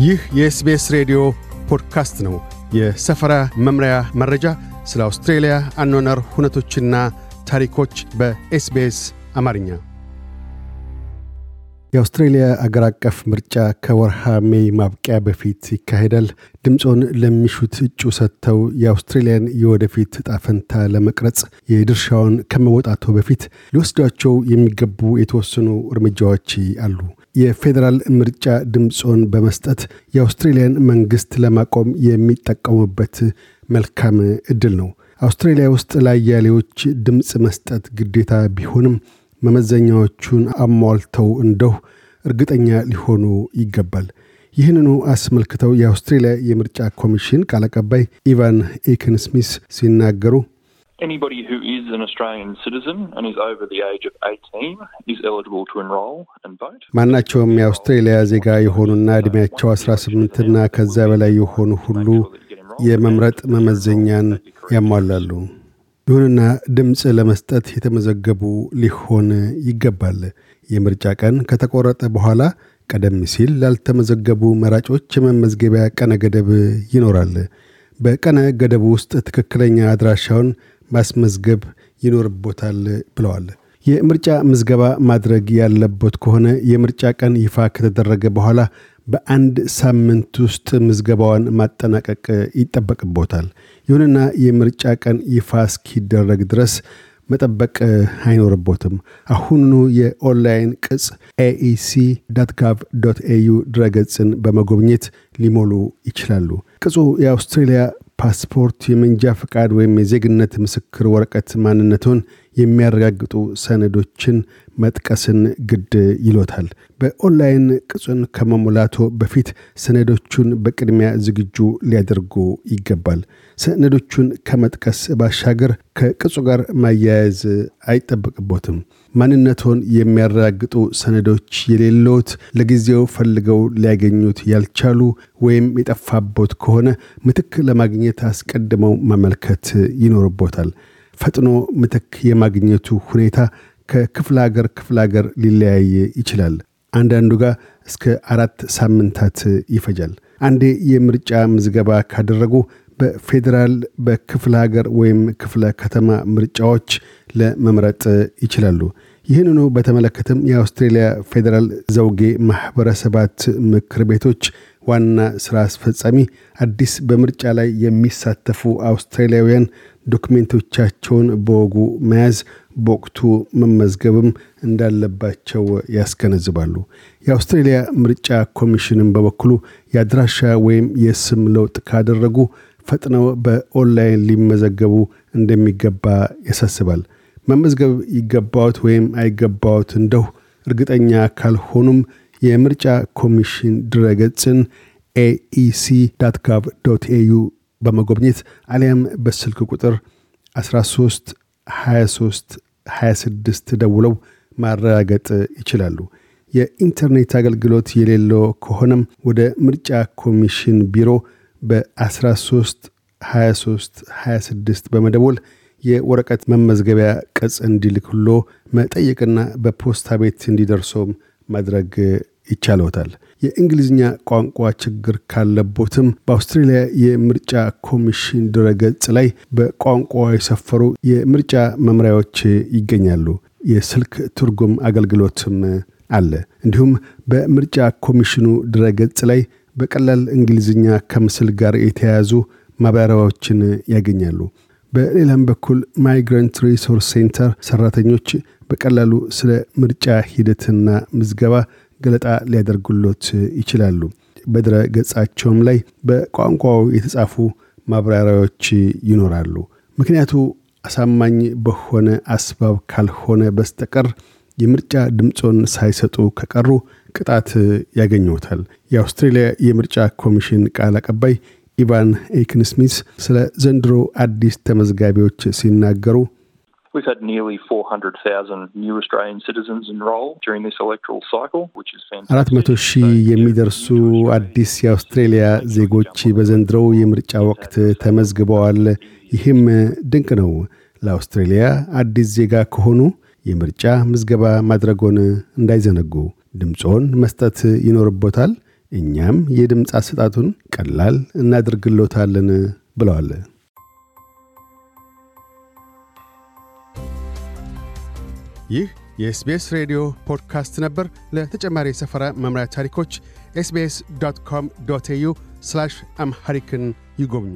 ይህ የ SBS ሬዲዮ ፖድካስት ነው። የሰፈራ መምሪያ መረጃ፣ ስለ አውስትሬልያ አኗኗር ሁነቶችና ታሪኮች በ SBS አማርኛ። የአውስትሬልያ አገር አቀፍ ምርጫ ከወርሃ ሜይ ማብቂያ በፊት ይካሄዳል። ድምፆን ለሚሹት እጩ ሰጥተው የአውስትሬልያን የወደፊት ዕጣ ለመቅረጽ የድርሻውን ከመወጣቱ በፊት ሊወስዷቸው የሚገቡ የተወሰኑ እርምጃዎች አሉ። የፌዴራል ምርጫ ድምፆን በመስጠት የአውስትሬልያን መንግሥት ለማቆም የሚጠቀሙበት መልካም ዕድል ነው። አውስትሬልያ ውስጥ ለአያሌዎች ድምፅ መስጠት ግዴታ ቢሆንም መመዘኛዎቹን አሟልተው እንደሁ እርግጠኛ ሊሆኑ ይገባል። ይህንኑ አስመልክተው የአውስትሬልያ የምርጫ ኮሚሽን ቃል አቀባይ ኢቫን ኤክንስሚስ ሲናገሩ Anybody who is an Australian citizen and is over the age of 18 is eligible to enrol and vote. ማናቸውም የአውስትሬልያ ዜጋ የሆኑና ዕድሜያቸው 18ና ከዛ በላይ የሆኑ ሁሉ የመምረጥ መመዘኛን ያሟላሉ። ይሁንና ድምፅ ለመስጠት የተመዘገቡ ሊሆን ይገባል። የምርጫ ቀን ከተቆረጠ በኋላ ቀደም ሲል ላልተመዘገቡ መራጮች የመመዝገቢያ ቀነ ገደብ ይኖራል። በቀነ ገደቡ ውስጥ ትክክለኛ አድራሻውን ማስመዝገብ ይኖርቦታል ብለዋል። የምርጫ ምዝገባ ማድረግ ያለቦት ከሆነ የምርጫ ቀን ይፋ ከተደረገ በኋላ በአንድ ሳምንት ውስጥ ምዝገባዎን ማጠናቀቅ ይጠበቅቦታል። ይሁንና የምርጫ ቀን ይፋ እስኪደረግ ድረስ መጠበቅ አይኖርቦትም። አሁኑ የኦንላይን ቅጽ AEC gov au ድረገጽን በመጎብኘት ሊሞሉ ይችላሉ። ቅጹ የአውስትሬልያ ፓስፖርት፣ የመንጃ ፈቃድ ወይም የዜግነት ምስክር ወረቀት ማንነቱን የሚያረጋግጡ ሰነዶችን መጥቀስን ግድ ይሎታል። በኦንላይን ቅጹን ከመሙላቶ በፊት ሰነዶቹን በቅድሚያ ዝግጁ ሊያደርጉ ይገባል። ሰነዶቹን ከመጥቀስ ባሻገር ከቅጹ ጋር ማያያዝ አይጠበቅቦትም። ማንነቶን የሚያረጋግጡ ሰነዶች የሌሎት ለጊዜው ፈልገው ሊያገኙት ያልቻሉ ወይም የጠፋቦት ከሆነ ምትክ ለማግኘት አስቀድመው ማመልከት ይኖርቦታል። ፈጥኖ ምትክ የማግኘቱ ሁኔታ ከክፍለ ሀገር ክፍለ ሀገር ሊለያይ ይችላል። አንዳንዱ ጋር እስከ አራት ሳምንታት ይፈጃል። አንዴ የምርጫ ምዝገባ ካደረጉ በፌዴራል በክፍለ ሀገር ወይም ክፍለ ከተማ ምርጫዎች ለመምረጥ ይችላሉ። ይህንኑ በተመለከተም የአውስትሬልያ ፌዴራል ዘውጌ ማኅበረሰባት ምክር ቤቶች ዋና ሥራ አስፈጻሚ አዲስ በምርጫ ላይ የሚሳተፉ አውስትራሊያውያን document ኦቻቸውን በወጉ መያዝ በወቅቱ መመዝገብም እንዳለባቸው ያስገነዝባሉ። የአውስትሬልያ ምርጫ ኮሚሽንም በበኩሉ የአድራሻ ወይም የስም ለውጥ ካደረጉ ፈጥነው በኦንላይን ሊመዘገቡ እንደሚገባ ያሳስባል። መመዝገብ ይገባዎት ወይም አይገባዎት እንደሁ እርግጠኛ ካልሆኑም የምርጫ ኮሚሽን ድረገጽን AEC gov au በመጎብኘት አሊያም በስልክ ቁጥር 13 23 26 ደውለው ማረጋገጥ ይችላሉ። የኢንተርኔት አገልግሎት የሌሎት ከሆነም ወደ ምርጫ ኮሚሽን ቢሮ በ13 23 26 በመደወል የወረቀት መመዝገቢያ ቅጽ እንዲልክሎ መጠየቅና በፖስታ ቤት እንዲደርሶም ማድረግ ይቻለውታል። የእንግሊዝኛ ቋንቋ ችግር ካለቦትም በአውስትሬልያ የምርጫ ኮሚሽን ድረገጽ ላይ በቋንቋ የሰፈሩ የምርጫ መምሪያዎች ይገኛሉ። የስልክ ትርጉም አገልግሎትም አለ። እንዲሁም በምርጫ ኮሚሽኑ ድረገጽ ላይ በቀላል እንግሊዝኛ ከምስል ጋር የተያያዙ ማብራሪያዎችን ያገኛሉ። በሌላም በኩል Migrant Resource Centre ሰራተኞች በቀላሉ ስለ ምርጫ ሂደትና ምዝገባ ገለጣ ሊያደርጉሎት ይችላሉ። በድረ ገጻቸውም ላይ በቋንቋዎ የተጻፉ ማብራሪያዎች ይኖራሉ። ምክንያቱ አሳማኝ በሆነ አስባብ ካልሆነ በስተቀር የምርጫ ድምፆን ሳይሰጡ ከቀሩ ቅጣት ያገኞታል። የአውስትሬልያ የምርጫ ኮሚሽን ቃል አቀባይ ኢቫን ኤክንስሚስ ስለ ዘንድሮ አዲስ ተመዝጋቢዎች ሲናገሩ We've had nearly 400,000 new Australian citizens enrol during this electoral cycle, which is fantastic. አራት መቶ ሺህ የሚደርሱ አዲስ የአውስትሬልያ ዜጎች በዘንድሮው የምርጫ ወቅት ተመዝግበዋል። ይህም ድንቅ ነው። ለአውስትሬልያ አዲስ ዜጋ ከሆኑ የምርጫ ምዝገባ ማድረጎን እንዳይዘነጉ። ድምፆን መስጠት ይኖርቦታል። እኛም የድምፅ አሰጣቱን ቀላል እናድርግሎታለን ብለዋል። ይህ የኤስቤስ ሬዲዮ ፖድካስት ነበር። ለተጨማሪ የሰፈራ መምሪያ ታሪኮች ኤስቤስ ዶት ኮም ዶት ኤዩ አምሐሪክን ይጎብኙ።